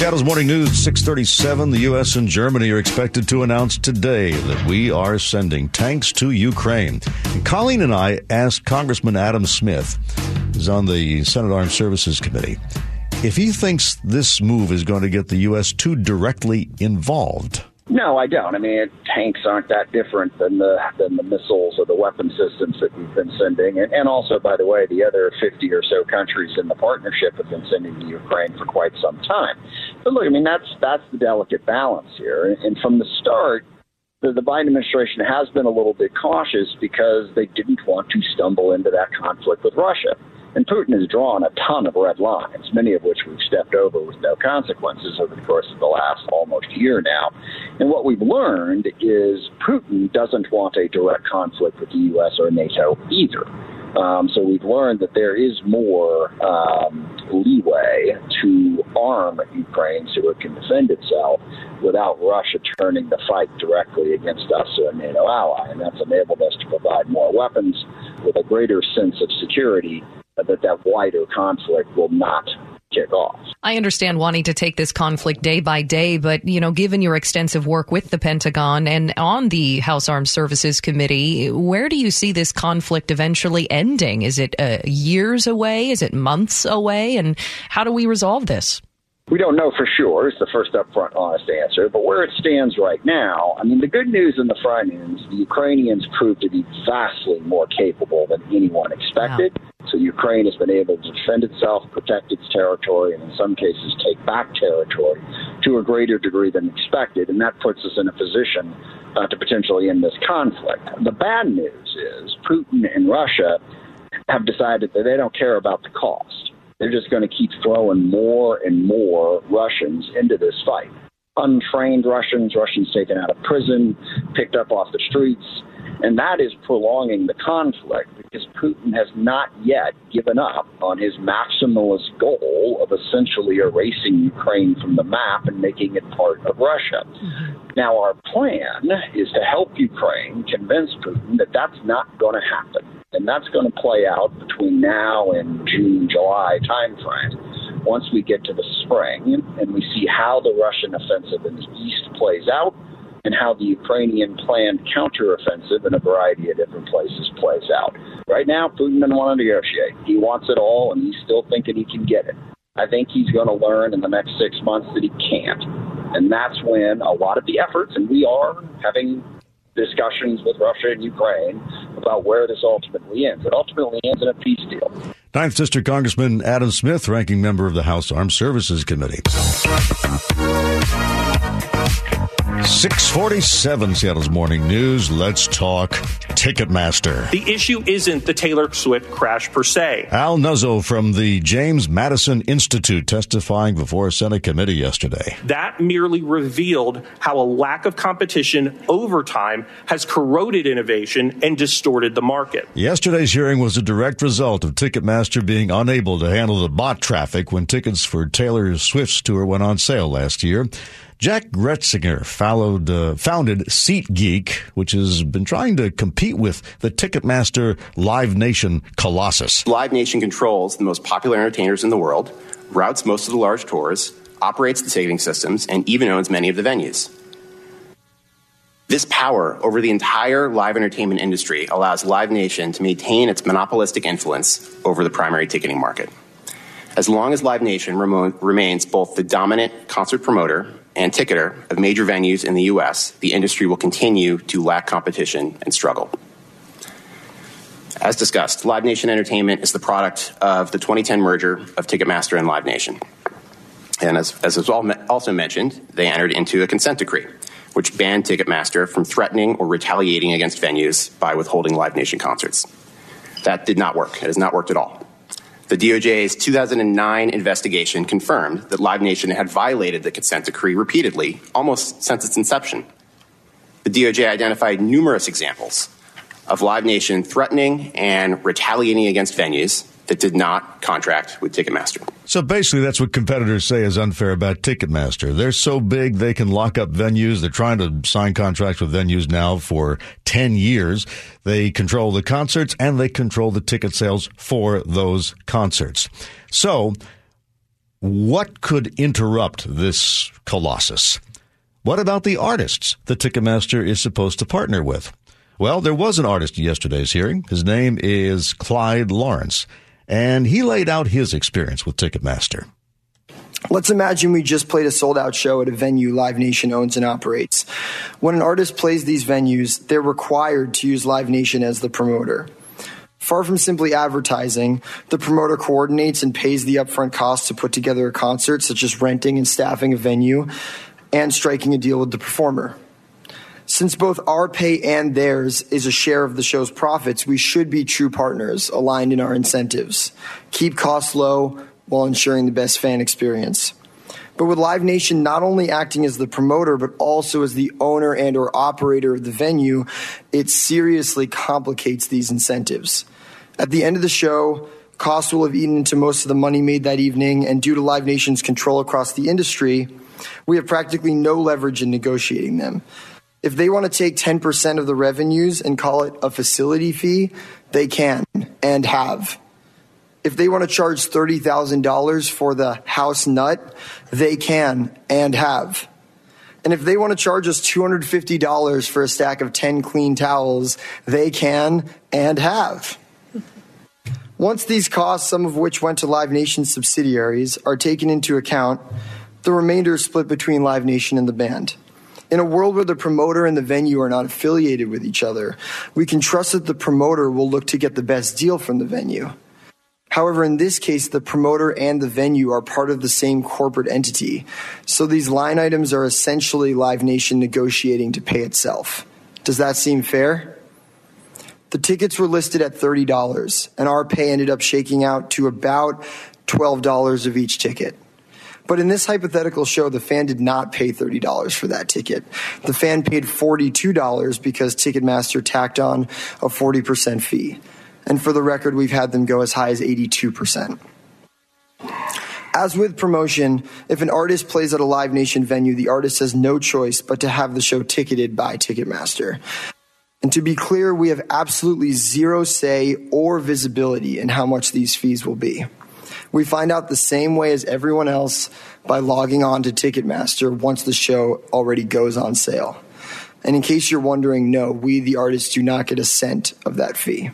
Seattle's Morning News 637. The U.S. and Germany are expected to announce today that we are sending tanks to Ukraine. And Colleen and I asked Congressman Adam Smith, who's on the Senate Armed Services Committee, if he thinks this move is going to get the U.S. too directly involved. No, I don't. I mean, tanks aren't that different than the than the missiles or the weapon systems that we've been sending, and, and also, by the way, the other 50 or so countries in the partnership have been sending to Ukraine for quite some time. But look, I mean, that's that's the delicate balance here, and from the start, the, the Biden administration has been a little bit cautious because they didn't want to stumble into that conflict with Russia. And Putin has drawn a ton of red lines, many of which we've stepped over with no consequences over the course of the last almost year now. And what we've learned is Putin doesn't want a direct conflict with the U.S. or NATO either. Um, so we've learned that there is more um, leeway to arm Ukraine so it can defend itself without Russia turning the fight directly against us or a NATO ally. And that's enabled us to provide more weapons with a greater sense of security that that wider conflict will not kick off. I understand wanting to take this conflict day by day, but you know, given your extensive work with the Pentagon and on the House Armed Services Committee, where do you see this conflict eventually ending? Is it uh, years away? Is it months away? And how do we resolve this? We don't know for sure. It's the first upfront, honest answer. But where it stands right now, I mean, the good news and the front ends, the Ukrainians proved to be vastly more capable than anyone expected. Wow. So Ukraine has been able to defend itself, protect its territory, and in some cases take back territory to a greater degree than expected. And that puts us in a position uh, to potentially end this conflict. The bad news is Putin and Russia have decided that they don't care about the cost they're just going to keep throwing more and more Russians into this fight. Untrained Russians, Russians taken out of prison, picked up off the streets, and that is prolonging the conflict because Putin has not yet given up on his maximalist goal of essentially erasing Ukraine from the map and making it part of Russia. Mm-hmm. Now, our plan is to help Ukraine convince Putin that that's not going to happen and that's going to play out between now and June, July timeframe. Once we get to the spring and we see how the Russian offensive in the east plays out and how the Ukrainian planned counteroffensive in a variety of different places plays out. Right now, Putin doesn't want to negotiate. He wants it all, and he's still thinking he can get it. I think he's going to learn in the next six months that he can't. And that's when a lot of the efforts, and we are having discussions with Russia and Ukraine about where this ultimately ends. It ultimately ends in a peace deal. Ninth District Congressman Adam Smith, ranking member of the House Armed Services Committee. 647 Seattle's Morning News. Let's talk Ticketmaster. The issue isn't the Taylor Swift crash per se. Sal Nuzzo from the James Madison Institute testifying before a Senate committee yesterday. That merely revealed how a lack of competition over time has corroded innovation and distorted the market. Yesterday's hearing was a direct result of Ticketmaster being unable to handle the bot traffic when tickets for Taylor Swift's tour went on sale last year. Jack Groetzinger followed, uh, founded SeatGeek, which has been trying to compete with the Ticketmaster Live Nation Colossus. Live Nation controls the most popular entertainers in the world, routes most of the large tours, operates the ticketing systems, and even owns many of the venues. This power over the entire live entertainment industry allows Live Nation to maintain its monopolistic influence over the primary ticketing market. As long as Live Nation remo- remains both the dominant concert promoter and ticketer of major venues in the U.S., the industry will continue to lack competition and struggle. As discussed, Live Nation Entertainment is the product of the 2010 merger of Ticketmaster and Live Nation. And as, as was also mentioned, they entered into a consent decree, which banned Ticketmaster from threatening or retaliating against venues by withholding Live Nation concerts. That did not work. It has not worked at all. The DOJ's 2009 investigation confirmed that Live Nation had violated the consent decree repeatedly, almost since its inception. The DOJ identified numerous examples of Live Nation threatening and retaliating against venues that did not contract with Ticketmaster. So basically, that's what competitors say is unfair about Ticketmaster. They're so big they can lock up venues. They're trying to sign contracts with venues now for 10 years. They control the concerts and they control the ticket sales for those concerts. So, What could interrupt this colossus? What about the artists the Ticketmaster is supposed to partner with? Well, there was an artist in yesterday's hearing. His name is Clyde Lawrence, and he laid out his experience with Ticketmaster. Let's imagine we just played a sold out show at a venue Live Nation owns and operates. When an artist plays these venues, they're required to use Live Nation as the promoter. Far from simply advertising, the promoter coordinates and pays the upfront costs to put together a concert, such as renting and staffing a venue and striking a deal with the performer. Since both our pay and theirs is a share of the show's profits, we should be true partners, aligned in our incentives. Keep costs low while ensuring the best fan experience. But with Live Nation not only acting as the promoter, but also as the owner and or operator of the venue, it seriously complicates these incentives. At the end of the show, costs will have eaten into most of the money made that evening, and due to Live Nation's control across the industry, we have practically no leverage in negotiating them. If they want to take 10% of the revenues and call it a facility fee, they can and have. If they want to charge $30,000 for the house nut, they can and have. And if they want to charge us $250 for a stack of 10 clean towels, they can and have. Once these costs, some of which went to Live Nation subsidiaries, are taken into account, the remainder is split between Live Nation and the band. In a world where the promoter and the venue are not affiliated with each other, we can trust that the promoter will look to get the best deal from the venue. However, in this case, the promoter and the venue are part of the same corporate entity. So these line items are essentially Live Nation negotiating to pay itself. Does that seem fair? The tickets were listed at $30, and our pay ended up shaking out to about $12 of each ticket. But in this hypothetical show, the fan did not pay $30 for that ticket. The fan paid $42 because Ticketmaster tacked on a 40% fee. And for the record, we've had them go as high as 82%. As with promotion, if an artist plays at a Live Nation venue, the artist has no choice but to have the show ticketed by Ticketmaster. And to be clear, we have absolutely zero say or visibility in how much these fees will be. We find out the same way as everyone else by logging on to Ticketmaster once the show already goes on sale. And in case you're wondering, no, we, the artists, do not get a cent of that fee.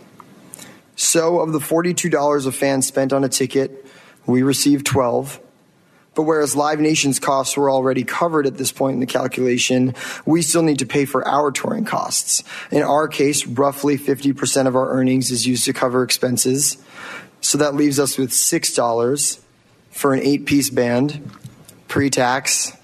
So, of the $42 a fan spent on a ticket, we receive 12. But whereas Live Nation's costs were already covered at this point in the calculation, we still need to pay for our touring costs. In our case, roughly 50% of our earnings is used to cover expenses. So that leaves us with $6 for an eight piece band, pre tax,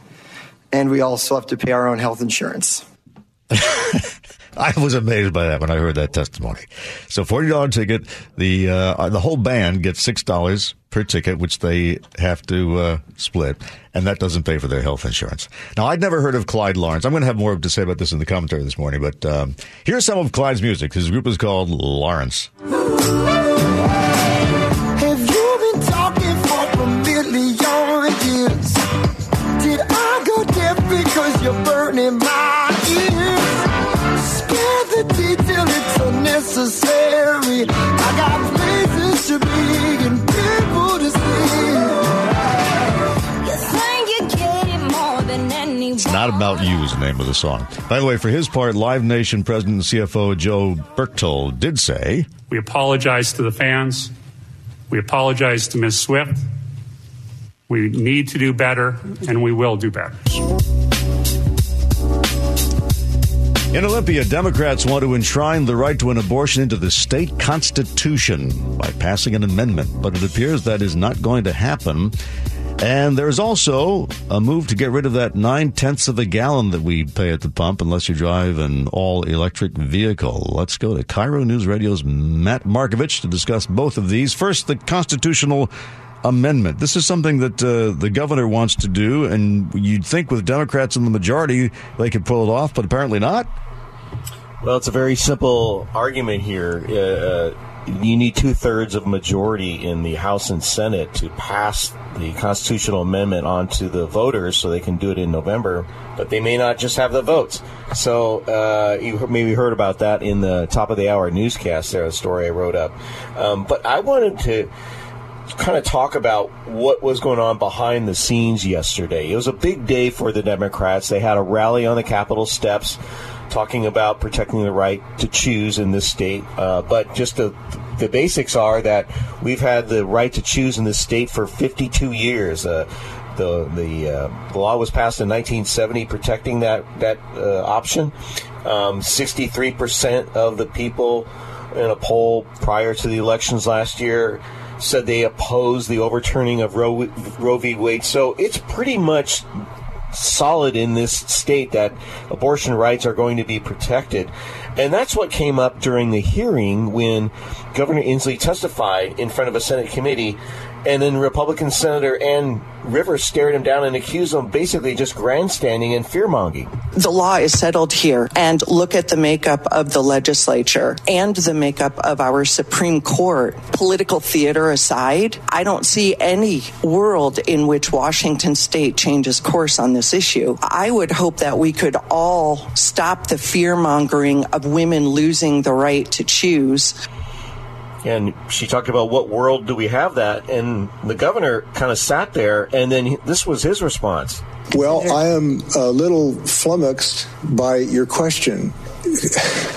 and we also have to pay our own health insurance. I was amazed by that when I heard that testimony. So forty dollar ticket. The uh, the whole band gets six dollars per ticket, which they have to uh, split, and that doesn't pay for their health insurance. Now, I'd never heard of Clyde Lawrence. I'm going to have more to say about this in the commentary this morning, but um, here's some of Clyde's music. His group is called Lawrence. Because you're burning my ears. Spare the detail, it's unnecessary. I got places to be and people to see. It's not about you is the name of the song. By the way, for his part, Live Nation President and CFO Joe Berchtold did say, "We apologize to the fans. We apologize to Ms. Swift. We need to do better, and we will do better." In Olympia, Democrats want to enshrine the right to an abortion into the state constitution by passing an amendment, but it appears that is not going to happen. And there's also a move to get rid of that nine tenths of a gallon that we pay at the pump unless you drive an all electric vehicle. Let's go to KIRO News Radio's Matt Markovich to discuss both of these. First, the constitutional amendment. This is something that uh, the governor wants to do, and you'd think with Democrats in the majority they could pull it off, but apparently not. Well, it's a very simple argument here. Uh, uh you need two thirds of majority in the House and Senate to pass the constitutional amendment onto the voters so they can do it in November, but they may not just have the votes. So uh, you maybe heard about that in the top of the hour newscast there, a story I wrote up. Um, but I wanted to kind of talk about what was going on behind the scenes yesterday. It was a big day for the Democrats. They had a rally on the Capitol steps talking about protecting the right to choose in this state. Uh, but just the, the basics are that we've had the right to choose in this state for 52 years. Uh, the the, uh, the law was passed in 1970, protecting that that uh, option. Um, 63% of the people in a poll prior to the elections last year said they oppose the overturning of Roe, Roe v. Wade. So it's pretty much solid in this state that abortion rights are going to be protected. And that's what came up during the hearing when Governor Inslee testified in front of a Senate committee and then Republican Senator Ann Rivers stared him down and accused him basically just grandstanding and fear mongering. The law is settled here, and look at the makeup of the legislature and the makeup of our Supreme Court. Political theater aside, I don't see any world in which Washington state changes course on this issue. I would hope that we could all stop the fear mongering of women losing the right to choose and she talked about what world do we have that? And the governor kind of sat there and then he, this was his response. Well i am a little flummoxed by your question.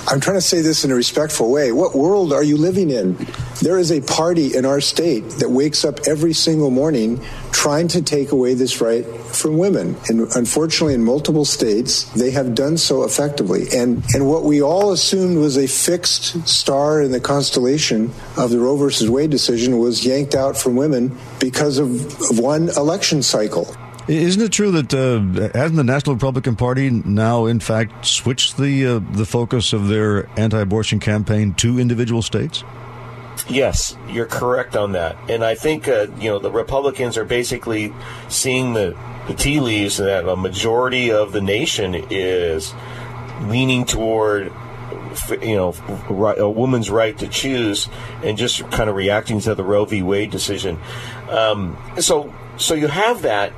I'm trying to say this in a respectful way. What world are you living in? There is a party in our state that wakes up every single morning trying to take away this right from women. And unfortunately, in multiple states, they have done so effectively. And, and what we all assumed was a fixed star in the constellation of the Roe versus Wade decision was yanked out from women because of, one election cycle. Isn't it true that uh, hasn't the National Republican Party now, in fact, switched the uh, the focus of their anti-abortion campaign to individual states? Yes, you're correct on that, and I think uh, you know the Republicans are basically seeing the, the tea leaves that a majority of the nation is leaning toward you know a woman's right to choose, and just kind of reacting to the Roe v. Wade decision. Um, so so you have that,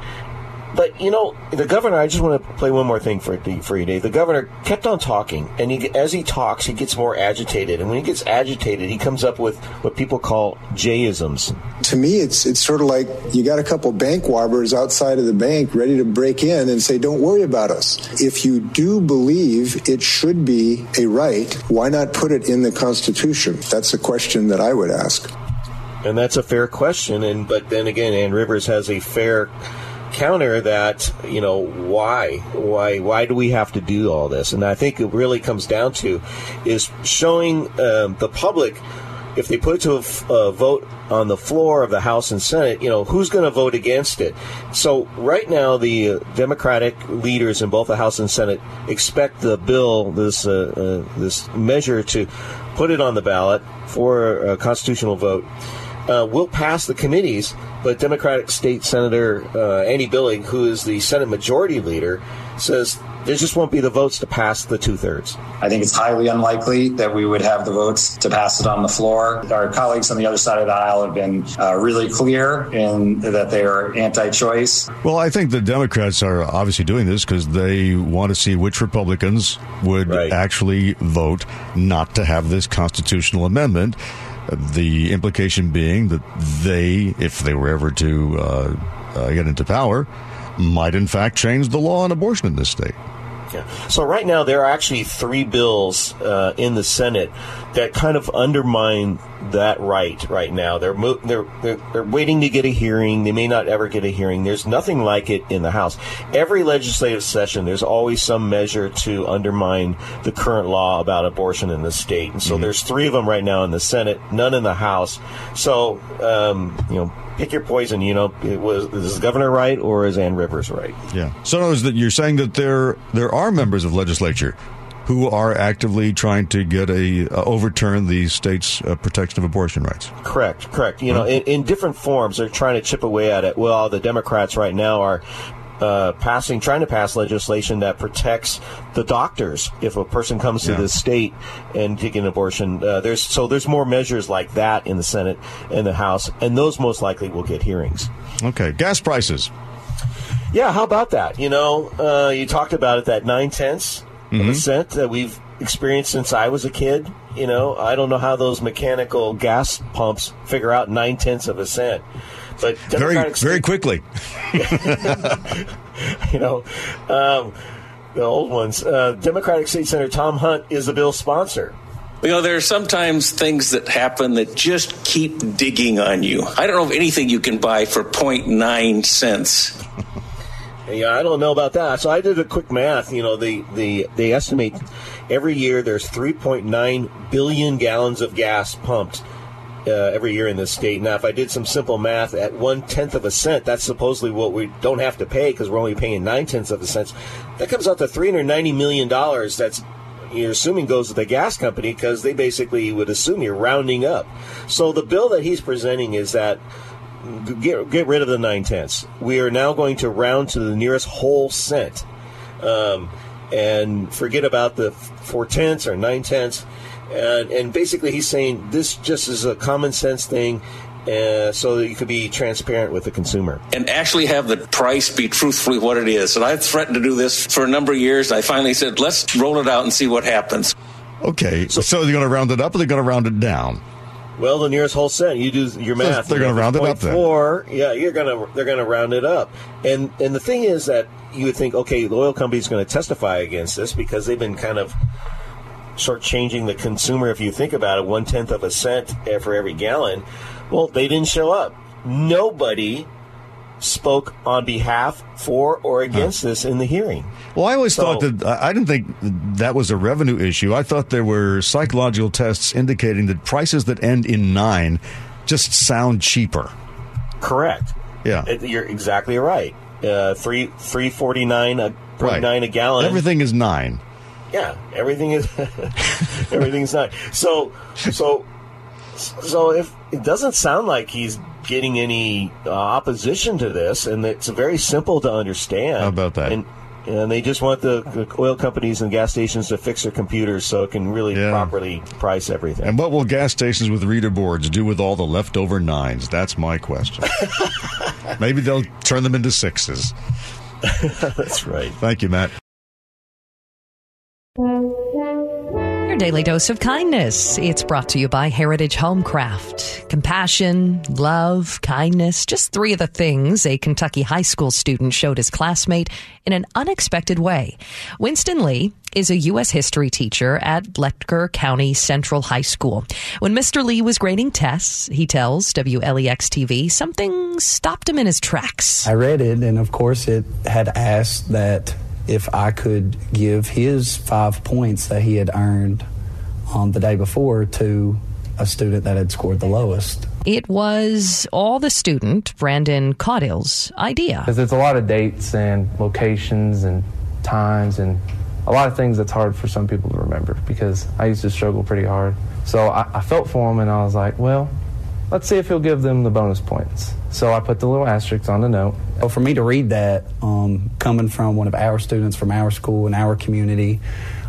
but you know, the governor. I just want to play one more thing for for you, Dave. The governor kept on talking, and he, as he talks, he gets more agitated. And when he gets agitated, he comes up with what people call Jayisms. To me, it's it's sort of like you got a couple bank robbers outside of the bank ready to break in and say, "Don't worry about us." If you do believe it should be a right, why not put it in the Constitution? That's a question that I would ask. And that's a fair question. And but then again, Ann Rivers has a fair counter that you know why? Why why do we have to do all this? And i think it really comes down to is showing um, the public if they put it to a, vote on the floor of the House and Senate, you know, who's going to vote against it? So right now, the Democratic leaders in both the House and Senate expect the bill, this uh, uh, this measure, to put it on the ballot for a constitutional vote uh, will pass the committees, but Democratic State Senator uh, Andy Billig, who is the Senate Majority Leader, says there just won't be the votes to pass the two thirds. I think it's highly unlikely that we would have the votes to pass it on the floor. Our colleagues on the other side of the aisle have been uh, really clear in that they are anti choice. Well, I think the Democrats are obviously doing this because they want to see which Republicans would right. actually vote not to have this constitutional amendment. The implication being that they, if they were ever to uh, uh, get into power, might in fact change the law on abortion in this state. Yeah. So right now there are actually three bills uh, in the Senate that kind of undermine that right. Right now they're, mo- they're, they're they're waiting to get a hearing. They may not ever get a hearing. There's nothing like it in the House. Every legislative session, there's always some measure to undermine the current law about abortion in the state. And so mm-hmm. there's three of them right now in the Senate, none in the House. So um, you know pick your poison. You know, it was is governor right or is Ann Rivers right? Yeah. So that you're saying that there there are members of legislature who are actively trying to get a uh, overturn the state's uh, protection of abortion rights. Correct, correct. You know, in, in, different forms, they're trying to chip away at it. Well, the Democrats right now are uh, passing, trying to pass legislation that protects the doctors if a person comes to yeah. the state and taking an abortion. Uh, there's so there's more measures like that in the Senate and the House, and those most likely will get hearings. Okay, gas prices. Yeah, how about that? You know, uh, you talked about it that nine tenths of a cent that we've experienced since I was a kid. You know, I don't know how those mechanical gas pumps figure out nine tenths of a cent. But Very, Democratic very quickly. you know, um, the old ones. Uh, Democratic State Senator Tom Hunt is the bill's sponsor. You know, there are sometimes things that happen that just keep digging on you. I don't know of anything you can buy for 0.9 cents. Yeah, I don't know about that. So I did a quick math. You know, the, the they estimate every year there's 3.9 billion gallons of gas pumped uh, every year in this state. Now, if I did some simple math at one tenth of a cent, that's supposedly what we don't have to pay because we're only paying nine tenths of a cent. That comes out to 390 million dollars. That's you're assuming goes to the gas company because they basically would assume you're rounding up. So the bill that he's presenting is that get get rid of the nine tenths. We are now going to round to the nearest whole cent, um, and forget about the four tenths or nine tenths. And, and basically, he's saying this just is a common sense thing. Uh, so that you could be transparent with the consumer. And actually have the price be truthfully what it is. And I've threatened to do this for a number of years. I finally said, let's roll it out and see what happens. Okay, so, so they're going to round it up or they're going to round it down? Well, the nearest whole cent. You do your math. they're gonna round it up then. Four, yeah, you're gonna they're gonna round it up. And and the thing is that you would think, okay, the oil company's going to testify against this because they've been kind of shortchanging the consumer. If you think about it, one tenth of a cent for every gallon. Well, they didn't show up. Nobody spoke on behalf for or against this in the hearing. Well, I always So- thought that I I didn't think that was a revenue issue. I thought there were psychological tests indicating that prices that end in nine just sound cheaper. Correct. Yeah. You're exactly right. Uh, three three forty nine a Right. nine a gallon. Everything is nine. Yeah, everything is everything's not. So so so if it doesn't sound like he's getting any uh, opposition to this, and it's very simple to understand. How about that? And, and they just want the, the oil companies and gas stations to fix their computers so it can really properly price everything. And what will gas stations with reader boards do with all the leftover nines? That's my question. Maybe they'll turn them into sixes. That's right. Thank you, Matt. Daily dose of kindness. It's brought to you by Heritage Homecraft. Compassion, love, kindness, just three of the things a Kentucky high school student showed his classmate in an unexpected way. Winston Lee is a U.S. history teacher at Letcher County Central High School. When Mr. Lee was grading tests, he tells WLEX TV, something stopped him in his tracks. I read it, and of course, it had asked that if I could give his five points that he had earned on the day before to a student that had scored the lowest. It was all the student, Brandon Caudill's, idea. Because there's a lot of dates and locations and times and a lot of things that's hard for some people to remember because I used to struggle pretty hard. So I, I felt for him and I was like, well, let's see if he'll give them the bonus points. So I put the little asterisks on the note. So for me to read that, um, coming from one of our students from our school and our community,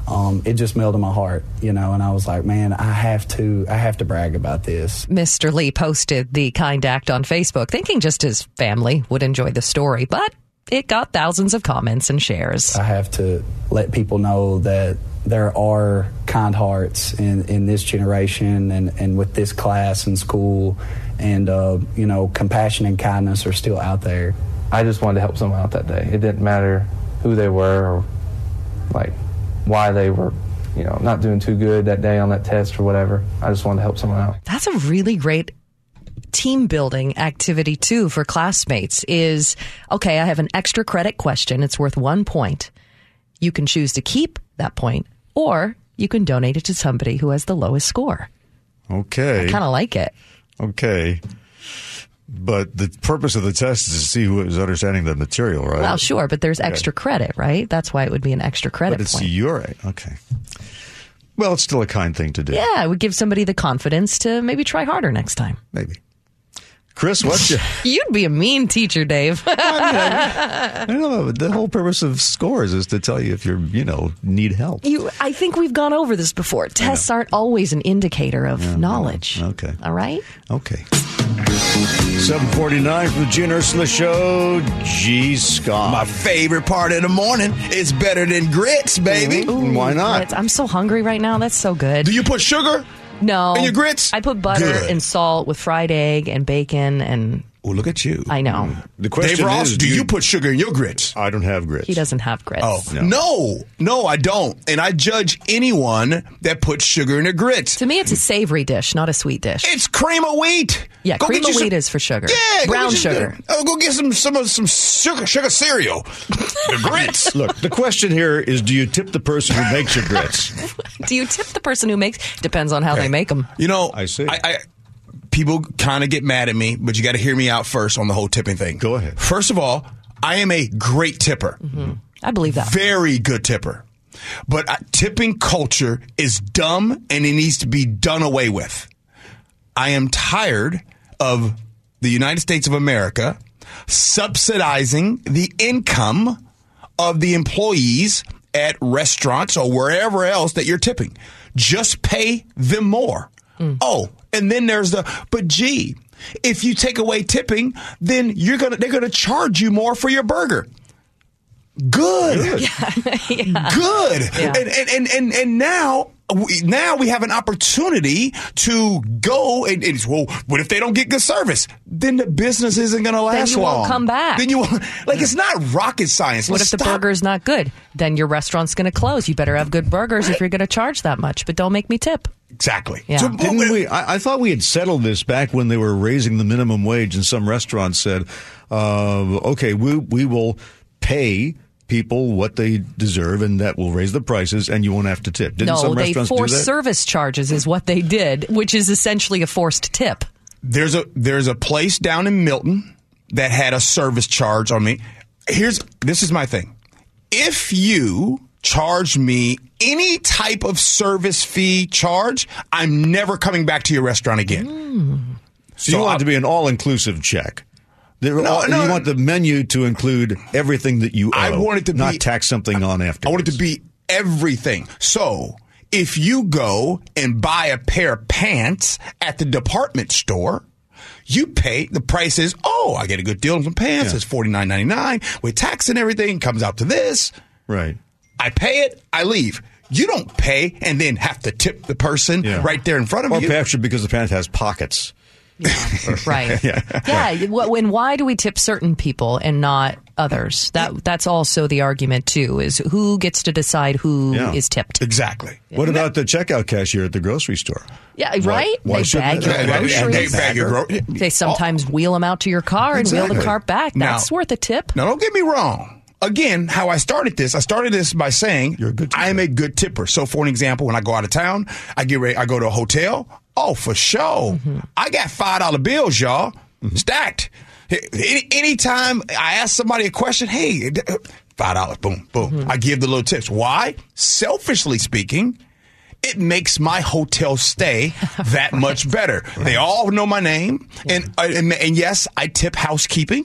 um, it just melted my heart, you know. And I was like, man, I have to, I have to brag about this. Mr. Lee posted the kind act on Facebook, thinking just his family would enjoy the story, but it got thousands of comments and shares. I have to let people know that there are kind hearts in, in this generation and, and with this class and school, and uh, you know, compassion and kindness are still out there. I just wanted to help someone out that day. It didn't matter who they were or like why they were, you know, not doing too good that day on that test or whatever. I just wanted to help someone out. That's a really great team building activity too for classmates is okay, I have an extra credit question. It's worth one point. You can choose to keep that point or you can donate it to somebody who has the lowest score. Okay. I kind of like it. Okay. But the purpose of the test is to see who is understanding the material, right? Well, sure, but there's Okay. extra credit, right? That's why it would be an extra credit But it's point. your okay. Well, it's still a kind thing to do. Yeah, it would give somebody the confidence to maybe try harder next time. Maybe. Chris, what's your? You'd be a mean teacher, Dave. I don't know. The whole purpose of scores is to tell you if you're, you know, need help. You, I think we've gone over this before. Tests aren't always an indicator of knowledge. Okay. All right? Okay. 749 from the Gee and Ursula Show. Gee Scott. My favorite part of the morning is better than grits, baby. Mm-hmm. Why not? Grits. I'm so hungry right now. That's so good. Do you put sugar? No. in your grits? I put butter Good. and salt with fried egg and bacon and Oh, look at you. I know. Mm. The question Dave Ross, is, do you put sugar in your grits? I don't have grits. He doesn't have grits. Oh, no. no, I don't. And I judge anyone that puts sugar in their grits. To me, it's a savory dish, not a sweet dish. It's cream of wheat. Yeah, Go cream of wheat some- is for sugar. Yeah, brown get you- sugar. Oh, go get some some some sugar sugar cereal. the grits. Look, the question here is do you tip the person who makes your grits? Do you tip the person who makes? Depends on how they make them. You know, I see. I, I, people kind of get mad at me, but you got to hear me out first on the whole tipping thing. Go ahead. First of all, I am a great tipper. I believe that. Very good tipper. But uh, tipping culture is dumb and it needs to be done away with. I am tired of the United States of America subsidizing the income of the employees at restaurants or wherever else that you're tipping. Just pay them more. Mm. Oh, and then there's the but gee, if you take away tipping, then you're gonna they're gonna charge you more for your burger. Good. Good. Yeah. And, and, and, and, and now, we, now we have an opportunity to go and, and well, what if they don't get good service? Then the business isn't going to last you won't long. come back. Then you won't, like it's not rocket science. What Let's if the burger's not good? Then your restaurant's going to close. You better have good burgers if you're going to charge that much. But don't make me tip. Exactly. Yeah. So, Didn't we? I, I thought we had settled this back when they were raising the minimum wage, and some restaurants said, uh, "Okay, we we will pay." People what they deserve, and that will raise the prices, and you won't have to tip. Didn't no, some they restaurants do forced service charges is what they did, which is essentially a forced tip. there's a there's a place down in Milton that had a service charge on me. Here's this is my thing. If you charge me any type of service fee charge, I'm never coming back to your restaurant again. Hmm. So, you want it to be an all-inclusive check. There- No, all- no. you want the menu to include everything that you owe. I want it to not be- tax something on after. I want it to be everything. So if you go and buy a pair of pants at the department store, you pay the price is oh I get a good deal on some pants. Yeah. It's forty nine ninety nine with tax and everything comes out to this. right. I pay it. I leave. You don't pay and then have to tip the person Yeah. right there in front of Or you. perhaps because the pant has pockets. Right. Yeah. Yeah. wh- When why do we tip certain people and not others? That that's also the argument too. Is who gets to decide who is Yeah. tipped? Exactly. What about the checkout cashier at the grocery store? Yeah, right. why they shouldn't bag they- your and they- they bag your gro- They sometimes wheel them out to your car and wheel the cart back. Now- That's worth a tip. Now, don't get me wrong. Again, how I started this, I started this by saying You're a good tipper. I am a good tipper. So, for an example, when I go out of town, I get ready, I go to a hotel. Oh, for sure. Mm-hmm. I got five dollar bills, y'all, stacked. Any, anytime I ask somebody a question, hey, five dollars, boom, boom. Mm-hmm. I give the little tips. Why? Selfishly speaking, it makes my hotel stay that much better. They all know my name, and, uh, and and yes, I tip housekeeping.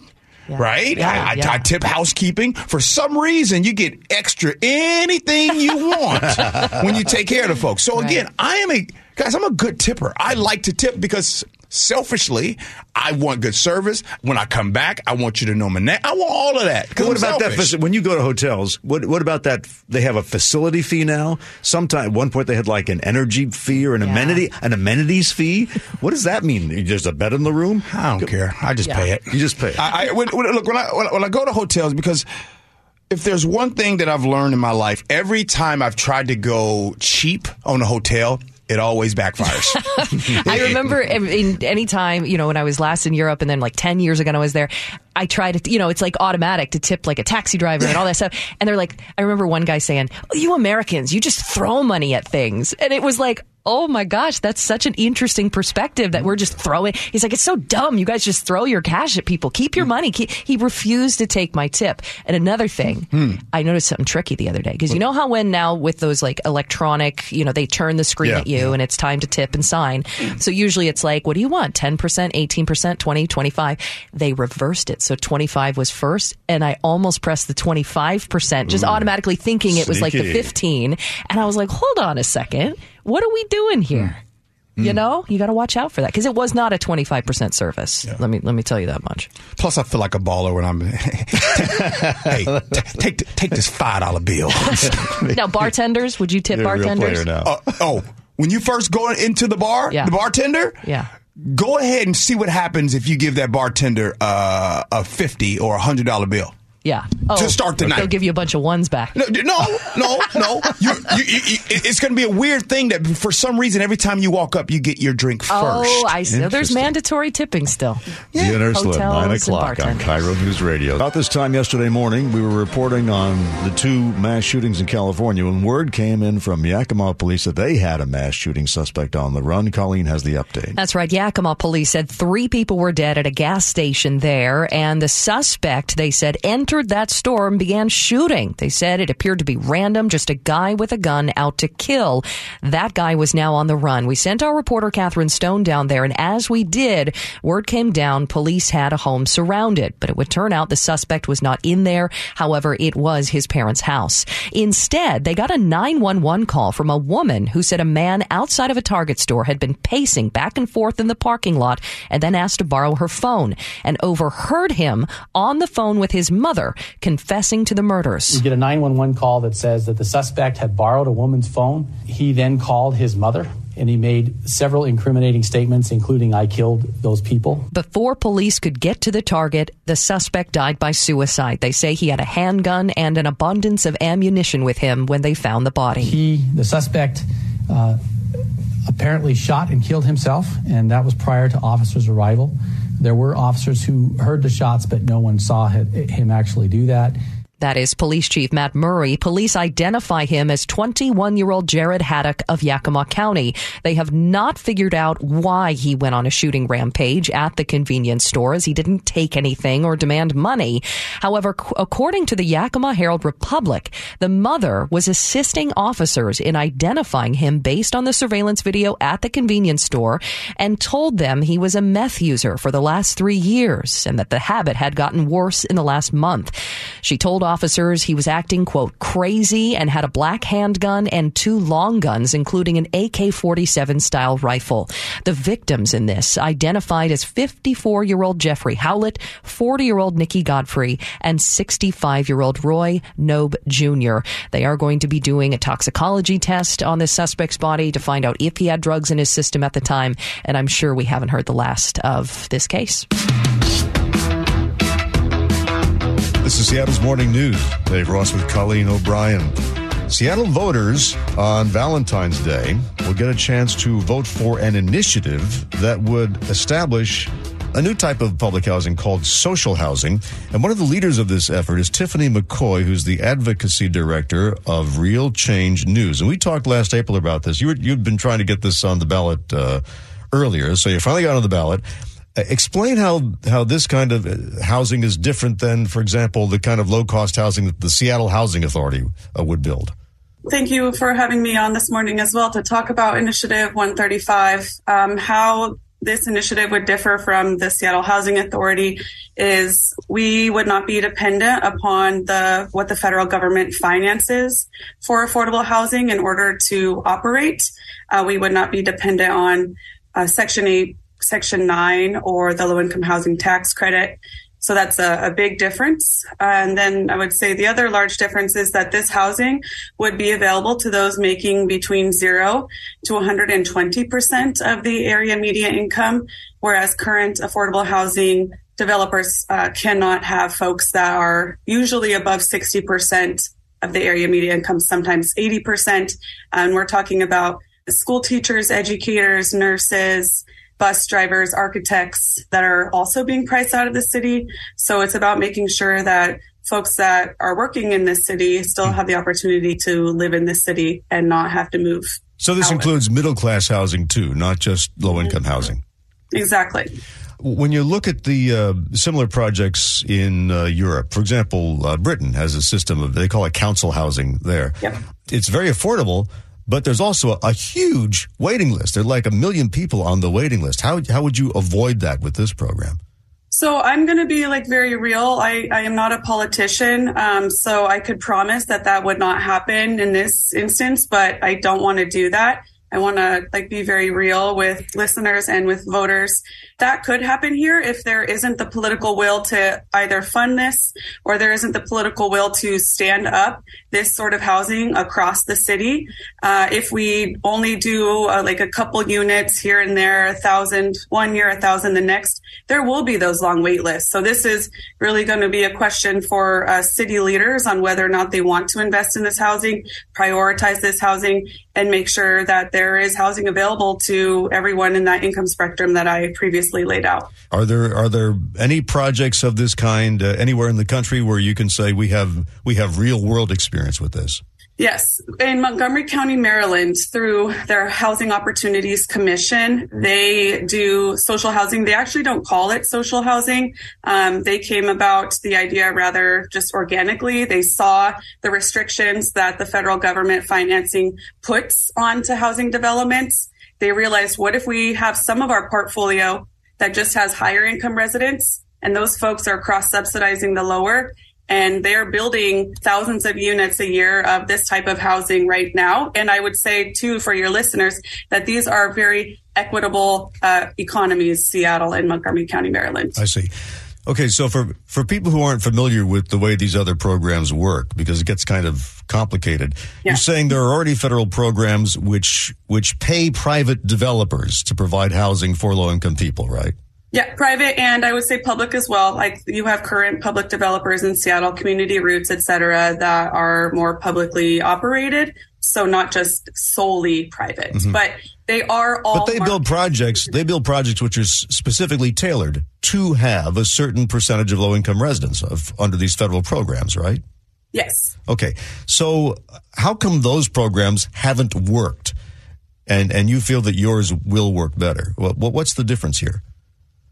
Right? Yeah, I, yeah. I tip housekeeping. For some reason, you get extra anything you want when you take care of the folks. So again, I am a guys. I'm a good tipper. I like to tip because selfishly, I want good service. When I come back, I want you to know my name. I want all of that. 'cause What I'm about that? selfish. faci- When you go to hotels, what what about that? They have a facility fee now. Sometime at one point they had like an energy fee or an Yeah. amenity, an amenities fee. What does that mean? There's a bed in the room. I don't care. I just Yeah. pay it. You just pay it. I, I when, when- look when I when, I- when I go to hotels because if there's one thing that I've learned in my life, every time I've tried to go cheap on a hotel, it always backfires. I remember in, any time, you know, when I was last in Europe and then like 10 years ago when I was there, I tried to, you know, it's like automatic to tip like a taxi driver and all that stuff. And they're like, I remember one guy saying, oh, you Americans, you just throw money at things. And it was like, oh my gosh, that's such an interesting perspective that we're just throwing. He's like, it's so dumb. You guys just throw your cash at people. Keep your hmm. money. Keep, he refused to take my tip. And another thing, hmm. I noticed something tricky the other day because you know how when now with those like electronic, you know, they turn the screen Yeah. at you and it's time to tip and sign. So usually it's like, what do you want? 10%, 18%, 20, 25. They reversed it. So 25 was first and I almost pressed the 25%, just automatically thinking it was like the 15. And I was like, hold on a second. What are we doing here? You know, you got to watch out for that because it was not a 25% service. Let me let me tell you that much. Plus, I feel like a baller when I'm. hey, t- take th- take this five dollar bill. now, bartenders, would you tip You're a real bartenders? now. Uh, oh, when you first go into the bar, Yeah. the bartender, Yeah. go ahead and see what happens if you give that bartender uh, a fifty or a hundred dollar bill. Yeah. Oh, To start the night. They'll give you a bunch of ones back. No, no, no, no. You, you, you, you, it's going to be a weird thing that for some reason every time you walk up, you get your drink oh, first. Oh, I see. There's mandatory tipping still. The Inner Slip, Hotels 9 o'clock on. KIRO News Radio. About this time yesterday morning, we were reporting on the two mass shootings in California when word came in from Yakima police that they had a mass shooting suspect on the run. Colleen has the update. That's right. Yakima police said three people were dead at a gas station there, and the suspect, they said, entered that store and began shooting. They said it appeared to be random, just a guy with a gun out to kill. That guy was now on the run. We sent our reporter Catherine Stone down there, and as we did, word came down police had a home surrounded, but it would turn out the suspect was not in there. However, it was his parents' house. Instead, they got a 911 call from a woman who said a man outside of a Target store had been pacing back and forth in the parking lot and then asked to borrow her phone and overheard him on the phone with his mother confessing to the murders. We get a 911 call that says that the suspect had borrowed a woman's phone. He then called his mother and he made several incriminating statements, including, I killed those people. Before police could get to the target, the suspect died by suicide. They say he had a handgun and an abundance of ammunition with him when they found the body. He, the suspect, uh, apparently shot and killed himself, and that was prior to officers' arrival. There were officers who heard the shots, but no one saw him actually do that. That is Police Chief Matt Murray. Police identify him as 21 year old Jarid Haddock of Yakima County. They have not figured out why he went on a shooting rampage at the convenience store as he didn't take anything or demand money. However, according to the Yakima Herald Republic, the mother was assisting officers in identifying him based on the surveillance video at the convenience store and told them he was a meth user for the last three years and that the habit had gotten worse in the last month. She told officers he was acting, quote, crazy and had a black handgun and two long guns, including an AK 47 style rifle. The victims in this identified as 54 year old Jeffrey Howlett, 40 year old Nikki Godfrey, and 65 year old Roy Nobe Jr. They are going to be doing a toxicology test on this suspect's body to find out if he had drugs in his system at the time, and I'm sure we haven't heard the last of this case. Is Seattle's Morning News. Dave Ross with Colleen O'Brien. Seattle voters on Valentine's Day will get a chance to vote for an initiative that would establish a new type of public housing called social housing. And one of the leaders of this effort is Tiffany McCoy, who's the advocacy director of Real Change News. And we talked last April about this. You were, you've been trying to get this on the ballot uh, earlier, so you finally got on the ballot. Explain how how this kind of uh, housing is different than, for example, the kind of low cost housing that the Seattle Housing Authority uh, would build. Thank you for having me on this morning as well to talk about Initiative 135. Um, how this initiative would differ from the Seattle Housing Authority is we would not be dependent upon the what the federal government finances for affordable housing in order to operate. Uh, we would not be dependent on uh, Section 8, Section 9, or the low income housing tax credit. So that's a, a big difference. And then I would say the other large difference is that this housing would be available to those making between zero to 120% of the area median income, whereas current affordable housing developers uh, cannot have folks that are usually above 60% of the area median income, sometimes 80%. And we're talking about school teachers, educators, nurses, bus drivers, architects that are also being priced out of the city. So it's about making sure that folks that are working in this city still have the opportunity to live in this city and not have to move. So this out. includes middle class housing too, not just low income housing. Exactly. When you look at the uh, similar projects in uh, Europe, for example, uh, Britain has a system of they call it council housing there. It's very affordable, but there's also a, a huge waiting list. There are like a million people on the waiting list. How how would you avoid that with this program? So I'm going to be like very real. I, I am not a politician. Um, so I could promise that that would not happen in this instance, but I don't want to do that. I want to like be very real with listeners and with voters. That could happen here if there isn't the political will to either fund this or there isn't the political will to stand up this sort of housing across the city. Uh, if we only do uh, like a couple units here and there, a thousand one year, a thousand the next, there will be those long wait lists. So this is really going to be a question for uh, city leaders on whether or not they want to invest in this housing, prioritize this housing, and make sure that there is housing available to everyone in that income spectrum that I previously laid out. Are there are there any projects of this kind uh, anywhere in the country where you can say we have we have real world experience with this? Yes. In Montgomery County, Maryland, through their Housing Opportunities Commission, they do social housing. They actually don't call it social housing. Um, they came about the idea rather just organically. They saw the restrictions that the federal government financing puts onto housing developments. They realized, what if we have some of our portfolio that just has higher income residents and those folks are cross subsidizing the lower and they're building thousands of units a year of this type of housing right now. And I would say too, for your listeners, that these are very equitable uh, economies, Seattle and Montgomery County, Maryland. I see. Okay, so for, for people who aren't familiar with the way these other programs work, because it gets kind of complicated, yeah. you're saying there are already federal programs which which pay private developers to provide housing for low income people, right? Yeah, private and I would say public as well. Like you have current public developers in Seattle, Community Roots, et cetera, that are more publicly operated. So not just solely private, mm-hmm. but they are all. But they build projects. They build projects which are specifically tailored to have a certain percentage of low income residents of under these federal programs, right? Yes. Okay. So how come those programs haven't worked, and and you feel that yours will work better? What, what's the difference here?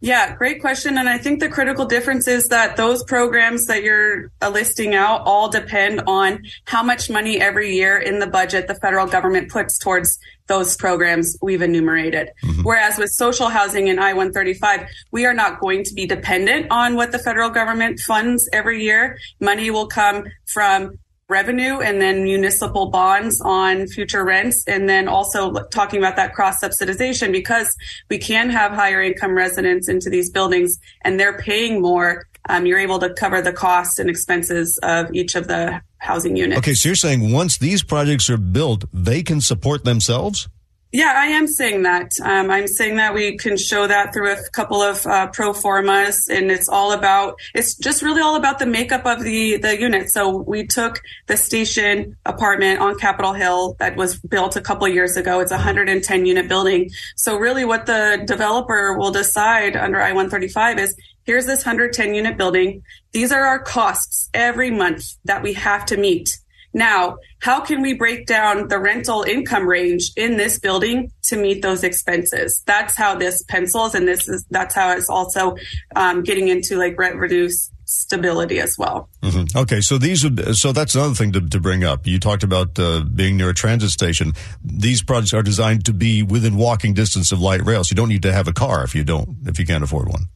Yeah, great question. And I think the critical difference is that those programs that you're uh, listing out all depend on how much money every year in the budget the federal government puts towards those programs we've enumerated. Mm-hmm. Whereas with social housing in I 135, we are not going to be dependent on what the federal government funds every year. Money will come from revenue and then municipal bonds on future rents. And then also talking about that cross subsidization because we can have higher income residents into these buildings and they're paying more. Um, you're able to cover the costs and expenses of each of the housing units. Okay, so you're saying once these projects are built, they can support themselves? Yeah, I am saying that. Um, I'm saying that we can show that through a couple of uh, pro formas, and it's all about. It's just really all about the makeup of the the unit. So we took the station apartment on Capitol Hill that was built a couple years ago. It's a 110 unit building. So really, what the developer will decide under I-135 is here's this 110 unit building. These are our costs every month that we have to meet now, how can we break down the rental income range in this building to meet those expenses? That's how this pencils, and this is that's how it's also um, getting into like rent reduce stability as well. Mm-hmm. Okay, so these would so that's another thing to, to bring up. You talked about uh, being near a transit station. These projects are designed to be within walking distance of light rail, so you don't need to have a car if you don't if you can't afford one.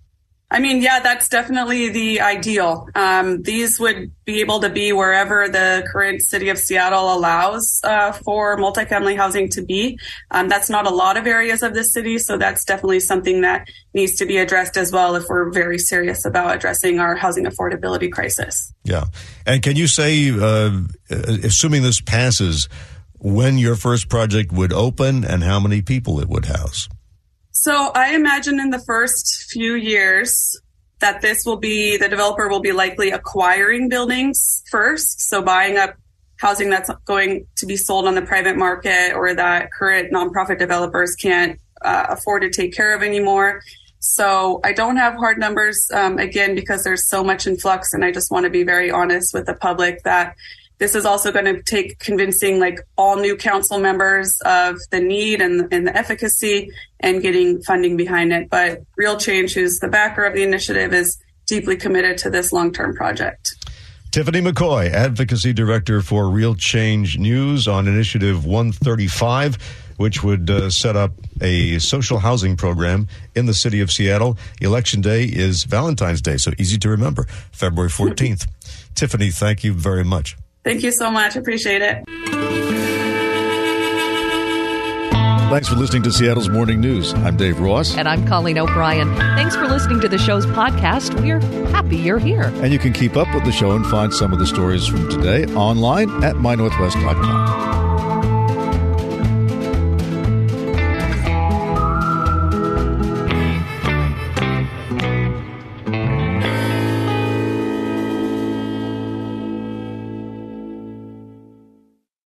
I mean, yeah, that's definitely the ideal. Um, these would be able to be wherever the current city of Seattle allows uh, for multifamily housing to be. Um, that's not a lot of areas of the city, so that's definitely something that needs to be addressed as well if we're very serious about addressing our housing affordability crisis. Yeah, and can you say, uh, assuming this passes, when your first project would open and how many people it would house? So I imagine in the first few years that this will be the developer will be likely acquiring buildings first, so buying up housing that's going to be sold on the private market or that current nonprofit developers can't uh, afford to take care of anymore. So I don't have hard numbers um, again because there's so much in flux, and I just want to be very honest with the public that this is also going to take convincing like all new council members of the need and, and the efficacy and getting funding behind it. But Real Change, who's the backer of the initiative, is deeply committed to this long term project. Tiffani McCoy, Advocacy Director for Real Change News on Initiative 135, which would uh, set up a social housing program in the city of Seattle. Election Day is Valentine's Day, so easy to remember, February 14th. Tiffany, thank you very much. Thank you so much. Appreciate it. Thanks for listening to Seattle's Morning News. I'm Dave Ross. And I'm Colleen O'Brien. Thanks for listening to the show's podcast. We're happy you're here. And you can keep up with the show and find some of the stories from today online at mynorthwest.com.